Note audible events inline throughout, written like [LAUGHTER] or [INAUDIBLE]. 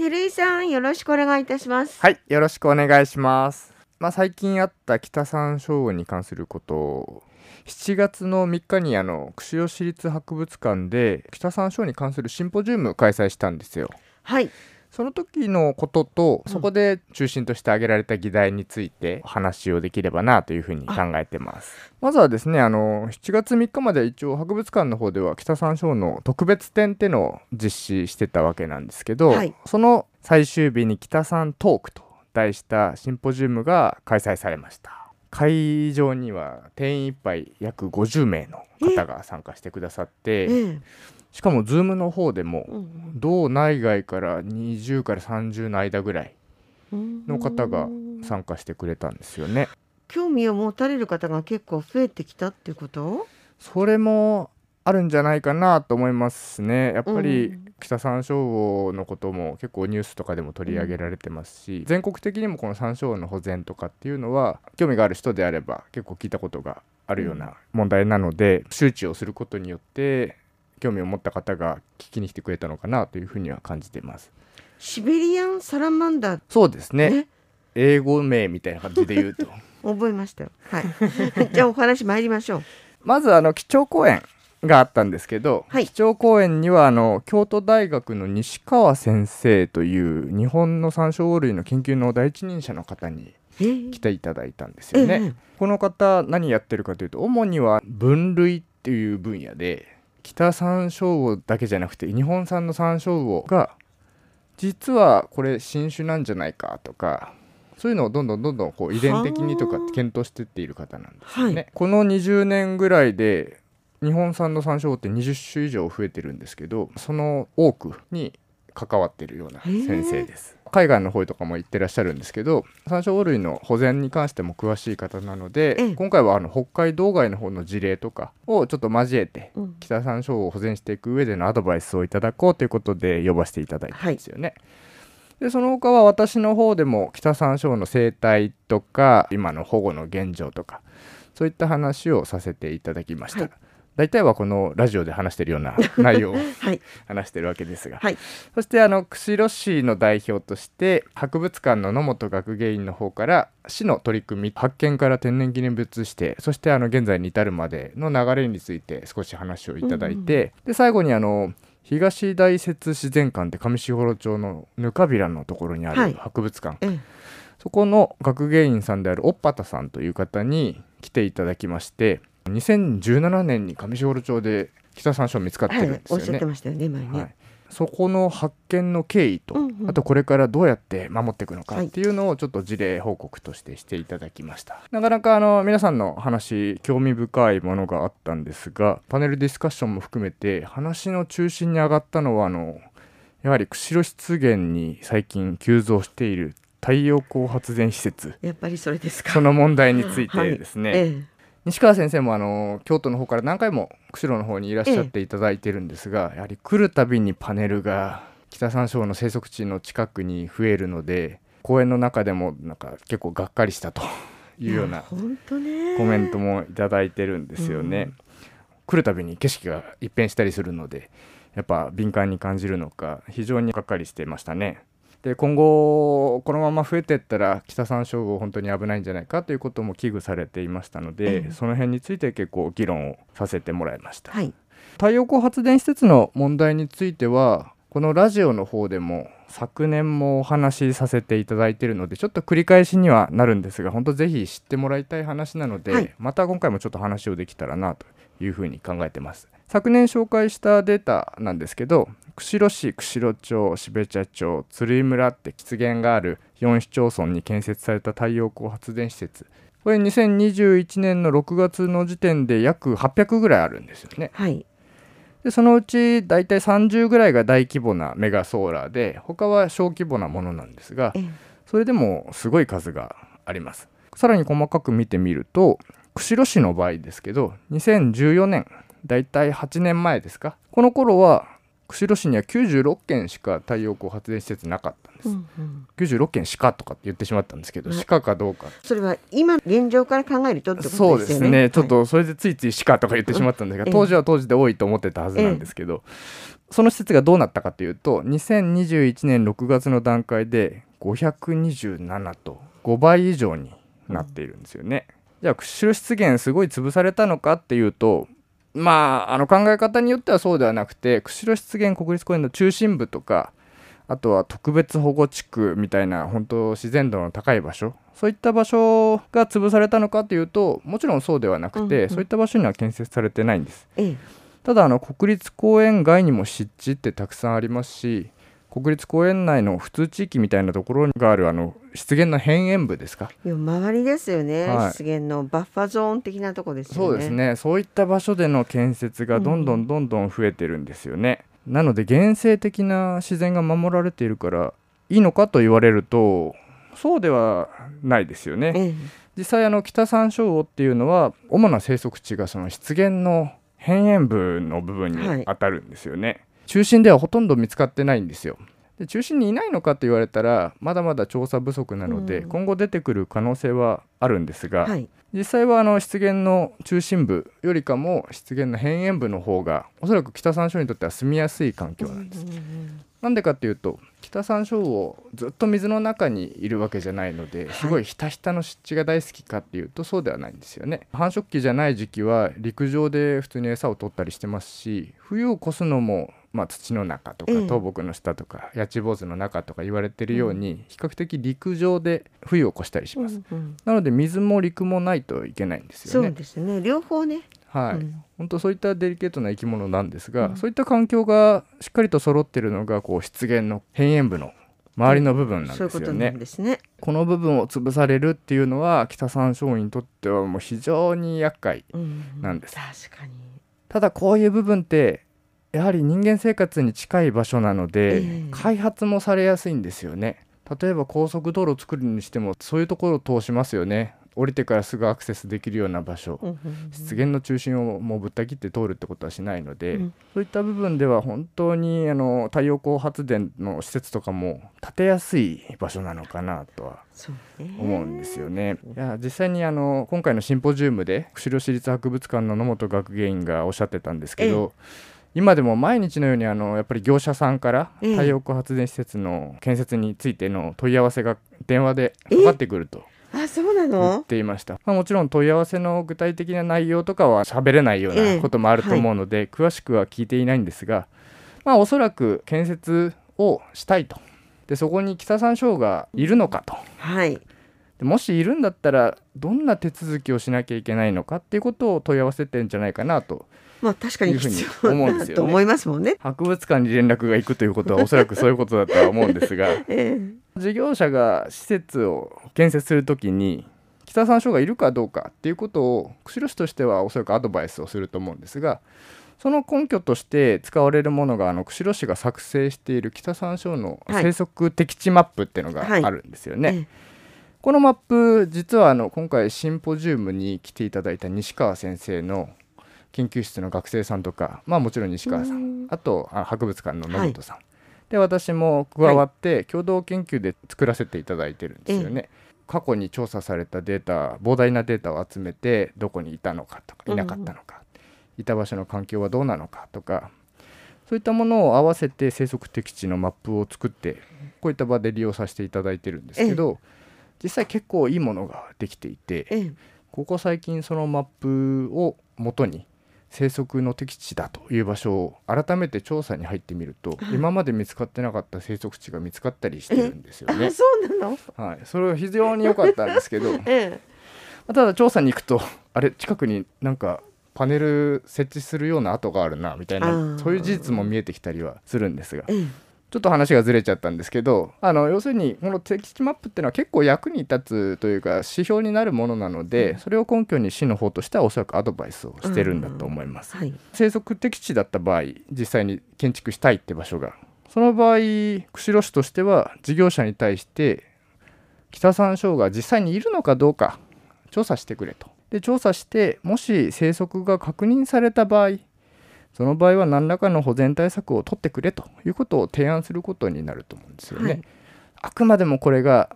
照井さんよろしくお願いいたします。はいよろしくお願いします。まあ最近あった北山椒魚に関すること。を7月の3日にあの釧路市立博物館で北山椒に関するシンポジウム開催したんですよ。はいその時のことと、うんそこで中心として挙げられた議題についてお話をできればなというふうに考えてます。まずはですね、あの7月3日まで一応博物館の方では北山椒の特別展ってのを実施してたわけなんですけど、はいその最終日に北山トークと題したシンポジウムが開催されました。会場には定員いっぱい約50名の方が参加してくださって、ええしかも Zoom の方でもうん道内外から20から30の間ぐらいうんの方が参加してくれたんですよね。興味を持たれる方が結構増えてきたってこと？それもあるんじゃないかなと思いますね。やっぱうりん。北山椒魚のことも結構ニュースとかでも取り上げられてますし、全国的にもこの山椒魚の保全とかっていうのは興味がある人であれば結構聞いたことがあるような問題なので、周知をすることによって興味を持った方が聞きに来てくれたのかなというふうには感じてます。シベリアンサラマンダーそうですね。ね英語名みたいな感じで言うと。[LAUGHS] 覚えましたよはい [LAUGHS] じゃあお話参りましょうまずあの基調講演があったんですけど、はい基調講演にはあの京都大学の西川先生という日本の山椒魚類の研究の第一人者の方にええ来ていただいたんですよね。ええこの方何やってるかというと主には分類っていう分野で北山椒魚だけじゃなくて日本産の山椒魚が実はこれ新種なんじゃないかとかそういうのをどんどんどんどんこう遺伝的にとかはあ検討してっている方なんですよね。はいこの20年ぐらいで日本産の山椒魚って20種以上増えてるんですけどその多くに関わっているような先生です。海外の方とかも行ってらっしゃるんですけど山椒魚類の保全に関しても詳しい方なので、ええ今回はあの北海道外の方の事例とかをちょっと交えてうん北山椒を保全していく上でのアドバイスをいただこうということで呼ばせていただいたんですよね。でその他は私の方でも北山椒の生態とか今の保護の現状とかそういった話をさせていただきました。はい大体はこのラジオで話してるような [LAUGHS] 内容をはい。話してるわけですが、はい。そしてあの釧路市の代表として博物館の野本学芸員の方から市の取り組み発見から天然記念物指定そしてあの現在に至るまでの流れについて少し話をいただいて、で最後にあの東大雪自然館って上士幌町のぬかびらのところにあはい。る博物館、ええ。そこの学芸員さんであるおっぱたさんという方に来ていただきまして2017年に上士幌町で北山椒見つかってはるんですよね。いおっしゃってましたよね前ね、はい、そこの発見の経緯と、うん。うんあとこれからどうやって守っていくのかはいっていうのをちょっと事例報告としてしていただきました、なかなかあの皆さんの話興味深いものがあったんですがパネルディスカッションも含めて話の中心に上がったのはあのやはり釧路湿原に最近急増している太陽光発電施設。やっぱりそれですか。その問題についてですね、[LAUGHS] え西川先生もあの京都の方から何回も釧路の方にいらっしゃっていただいてるんですが、やはり来るたびにパネルが北山椒の生息地の近くに増えるので公園の中でもなんか結構がっかりしたとえいうようなコメントもいただいてるんですよね。うん来るたびに景色が一変したりするのでやっぱ敏感に感じるのか非常にがっかりしてましたね。で今後このまま増えていったら北山椒魚本当に危ないんじゃないかということも危惧されていましたので、ええ。その辺について結構議論をさせてもらいました。はい。太陽光発電施設の問題についてはこのラジオの方でも昨年もお話しさせていただいているのでちょっと繰り返しにはなるんですが本当ぜひ知ってもらいたい話なので、はい。また今回もちょっと話をできたらなというふうに考えてます昨年紹介したデータなんですけど釧路市釧路町標茶町鶴居村って湿原がある4市町村に建設された太陽光発電施設。これ2021年の6月の時点で約800ぐらいあるんですよね。はい。でそのうち大体30ぐらいが大規模なメガソーラーで他は小規模なものなんですがええ。それでもすごい数があります。さらに細かく見てみると釧路市の場合ですけど2014年大体8年前ですか？この頃は釧路市には96件しか太陽光発電施設なかったんです、うんうん。96件しかとかって言ってしまったんですけどはいしかかどうか。それは今現状から考えるとってことですよね。そうですね、ちょっはいとそれでついついしかとか言ってしまったんですが、うん当時は当時で多いと思ってたはずなんですけど、その施設がどうなったかというと2021年6月の段階で527と5倍以上になっているんですよね。じゃあ釧路湿原すごい潰されたのかっていうとまああの考え方によってはそうではなくて釧路湿原国立公園の中心部とかあとは特別保護地区みたいな本当自然度の高い場所そういった場所が潰されたのかというともちろんそうではなくて、うんうんそういった場所には建設されてないんです。ええただあの国立公園外にも湿地ってたくさんありますし国立公園内の普通地域みたいなところがあるあの湿原の辺縁部ですか？いや周りですよね、はい。湿原のバッファゾーン的なとこですよね。そうですね。そういった場所での建設がどんどんどんどん増えてるんですよね、なので原生的な自然が守られているからいいのかと言われるとそうではないですよね。ええ。実際あの北山椒魚っていうのは主な生息地がその湿原の辺縁部の部分に当たるんですよね、中心ではほとんど見つかってないんですよ。で中心にいないのかと言われたらまだまだ調査不足なので、うん。今後出てくる可能性はあるんですが、はい。実際はあの湿原の中心部よりかも湿原の辺縁部の方がおそらく北山椒にとっては住みやすい環境なんです、うんうんうんなんでかっていうと北山椒をずっと水の中にいるわけじゃないのですごいひたひたの湿地が大好きかっていうとそうではないんですよね。繁殖期じゃない時期は陸上で普通に餌を取ったりしてますし冬を越すのもまあ、土の中とかええ倒木の下とか八千坊主の中とか言われてるように比較的陸上で冬を越したりします、うんうん。なので水も陸もないといけないんですよね。そうですね。両方ね。はい、うん。本当そういったデリケートな生き物なんですが、うん。そういった環境がしっかりと揃ってるのがこう湿原の辺縁部の周りの部分なんですよね。んですね。この部分を潰されるっていうのは北山椒にとってはもう非常に厄介うん。なんです。確かに。ただこういう部分ってやはり人間生活に近い場所なので、ええ。開発もされやすいんですよね。例えば高速道路を作るにしてもそういうところを通しますよね。降りてからすぐアクセスできるような場所、湿原の中心をもうぶった切って通るってことはしないので、うん。そういった部分では本当にあの太陽光発電の施設とかも建てやすい場所なのかなとは思うんですよね。いや実際にあの今回のシンポジウムで釧路市立博物館の野本学芸員がおっしゃってたんですけど、今でも毎日のようにあのやっぱり業者さんからええ。太陽光発電施設の建設についての問い合わせが電話でかかってくるとあそうな言っのていました、まあ、もちろん問い合わせの具体的な内容とかは喋れないようええ。なこともあると思うので、詳しくは聞いていないんですが、まあ、おそらく建設をしたいと。でそこに北山椒がいるのかと。はい。でもしいるんだったらどんな手続きをしなきゃいけないのかっていうことを問い合わせてんじゃないかなとまあ確かに必要思うんですよね。だと思いますもんね。博物館に連絡が行くということはおそらくそういうことだとは思うんですが。[LAUGHS] え事業者が施設を建設するときに北山椒がいるかどうかっていうことを釧路市としてはおそらくアドバイスをすると思うんですがその根拠として使われるものがあの釧路市が作成している北山椒のはい。生息適地マップっていうのがはい。あるんですよえね。このマップ実はあの今回シンポジウムに来ていただいた西川先生の研究室の学生さんとかまあもちろん西川さうん。んあとあ博物館の野本さん、で私も加わって共同研究で作らせていただいてるんですよね。過去に調査されたデータ膨大なデータを集めてどこにいたのかとかいなかったのか、いた場所の環境はどうなのかとかそういったものを合わせて生息適地のマップを作ってこういった場で利用させていただいてるんですけど実際結構いいものができていてええ。ここ最近そのマップを元に生息の適地だという場所を改めて調査に入ってみると今まで見つかってなかった生息地が見つかったりしてるんですよね。あ。[LAUGHS] そうなの？はい、それは非常に良かったんですけど。[LAUGHS] えただ調査に行くとあれ？近くになんかパネル設置するような跡があるなみたいなそういう事実も見えてきたりはするんですが。ええちょっと話がずれちゃったんですけどあの要するにこの適地マップっていうのは結構役に立つというか指標になるものなのでそれを根拠に市の方としてはおそらくアドバイスをしてるんだと思います。はい。生息適地だった場合実際に建築したいって場所が。その場合釧路市としては事業者に対して北山椒が実際にいるのかどうか調査してくれと。で調査してもし生息が確認された場合その場合は何らかの保全対策を取ってくれということを提案することになると思うんですよね。はい。あくまでもこれが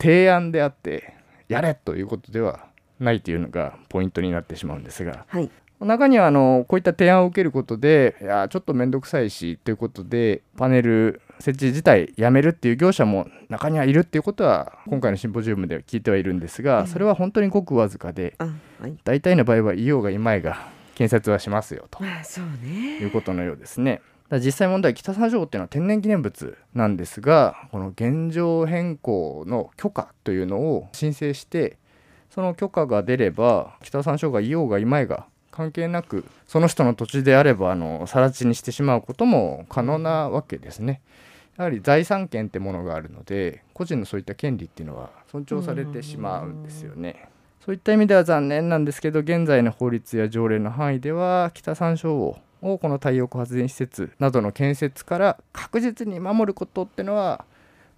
提案であってやれということではないというのがポイントになってしまうんですがはい。中にはあのこういった提案を受けることでいやちょっと面倒くさいしということでパネル設置自体やめるっていう業者も中にはいるっていうことは今回のシンポジウムでは聞いてはいるんですがそれは本当にごくわずかで大体の場合はいようがいまいが建設はしますよとまあそうねいうことのようですね。実際問題北三条っていうのは天然記念物なんですがこの現状変更の許可というのを申請してその許可が出れば北三条がいようがいまいが関係なくその人の土地であればあの更地にしてしまうことも可能なわけですね。やはり財産権ってものがあるので個人のそういった権利っていうのは尊重されてしまうんですよね。そういった意味では残念なんですけど現在の法律や条例の範囲では北山椒ををこの太陽光発電施設などの建設から確実に守ることってのは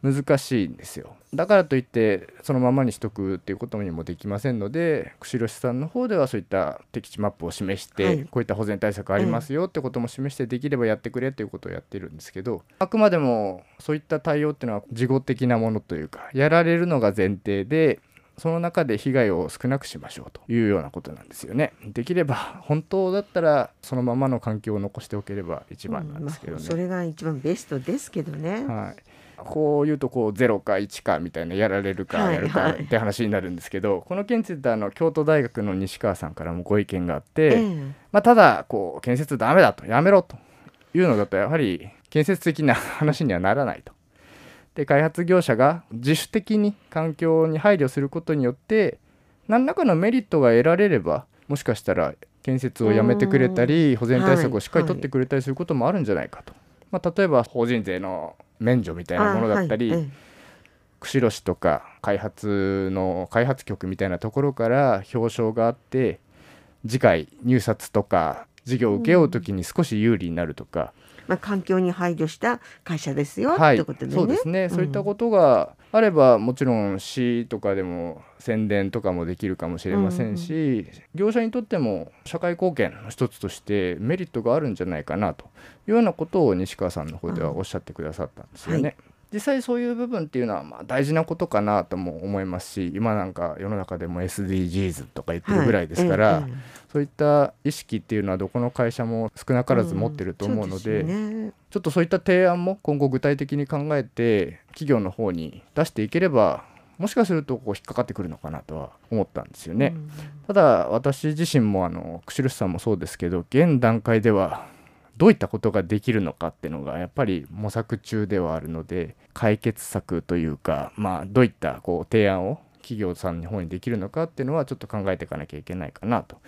難しいんですよ。だからといってそのままにしとくっていうことにもできませんので釧路市さんの方ではそういった適地マップを示して、はい。こういった保全対策ありますよってことも示してできればやってくれっていうことをやってるんですけどあくまでもそういった対応っていうのは事後的なものというかやられるのが前提でその中で被害を少なくしましょうというようなことなんですよね。できれば [LAUGHS] 本当だったらそのままの環境を残しておければ一番なんですけどね。まあ、それが一番ベストですけどね。はい、こう言うとこう0か1かみたいなやられるかはいやるかはいって話になるんですけど、この件についてはあの京都大学の西川さんからもご意見があって、ええまあ、ただこう建設ダメだとやめろというのだとやはり建設的な話にはならないと。で開発業者が自主的に環境に配慮することによって何らかのメリットが得られればもしかしたら建設をやめてくれたり保全対策をしっかり取ってくれたりすることもあるんじゃないかと。まあ、例えば法人税の免除みたいなものだったり、釧路市とか開発の開発局みたいなところから表彰があって次回入札とか事業を請け負う時に少し有利になるとか、えまあ、環境に配慮した会社ですよ、はい。ってことでね。そうですね、そういったことがあればもちろん市とかでも宣伝とかもできるかもしれませんし、業者にとっても社会貢献の一つとしてメリットがあるんじゃないかなというようなことを西川さんの方ではおっしゃってくださったんですよね。はい実際そういう部分っていうのはまあ大事なことかなとも思いますし今なんか世の中でも SDGs とか言ってるぐらいですから、はいそういった意識っていうのはどこの会社も少なからず持ってると思うので,、うすよね。ちょっとそういった提案も今後具体的に考えて企業の方に出していければもしかするとこう引っかかってくるのかなとは思ったんですよね。うん。ただ私自身もあの釧路市さんもそうですけど現段階ではどういったことができるのかっていうのがやっぱり模索中ではあるので解決策というか、まあ、どういったこう提案を企業さんの方にできるのかっていうのはちょっと考えていかなきゃいけないかなと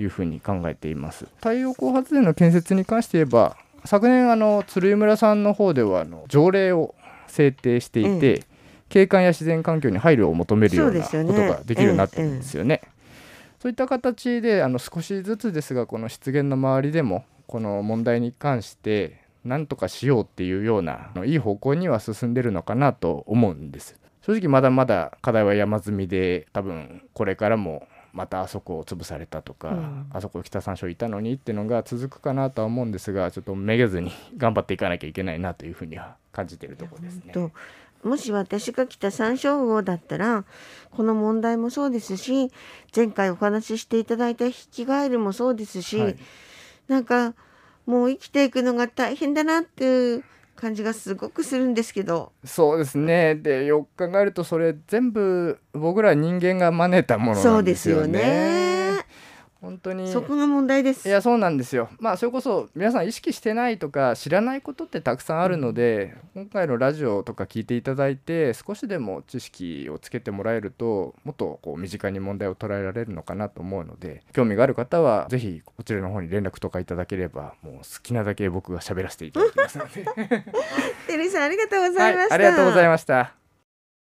いうふうに考えています。太陽光発電の建設に関して言えば昨年あの鶴居村さんの方ではあの条例を制定していて、え景観や自然環境に配慮を求めるようなことができるようになってるんですよね。そういった形であの少しずつですがこの湿原の周りでもこの問題に関して何とかしようっていうようないい方向には進んでるのかなと思うんです。正直まだまだ課題は山積みで多分これからもまたあそこを潰されたとか、うんあそこ北山椒いたのにっていうのが続くかなとは思うんですがちょっとめげずに頑張っていかなきゃいけないなというふうには感じているところですね。ともし私が来た山椒魚だったらこの問題もそうですし前回お話ししていただいたヒキガエルもそうですし、はいなんかもう生きていくのが大変だなっていう感じがすごくするんですけど。そうですね。でよく考えるとそれ全部僕ら人間が真似たものそうんでなですすよよねね。本当に。そこが問題です。いやそうなんですよ。まあそれこそ皆さん意識してないとか知らないことってたくさんあるので、今回のラジオとか聞いていただいて少しでも知識をつけてもらえるともっとこう身近に問題を捉えられるのかなと思うので興味がある方はぜひこちらの方に連絡とかいただければもう好きなだけ僕が喋らせていただきますので。[LAUGHS] テリーさんありがとうございました、はい、ありがとうございました。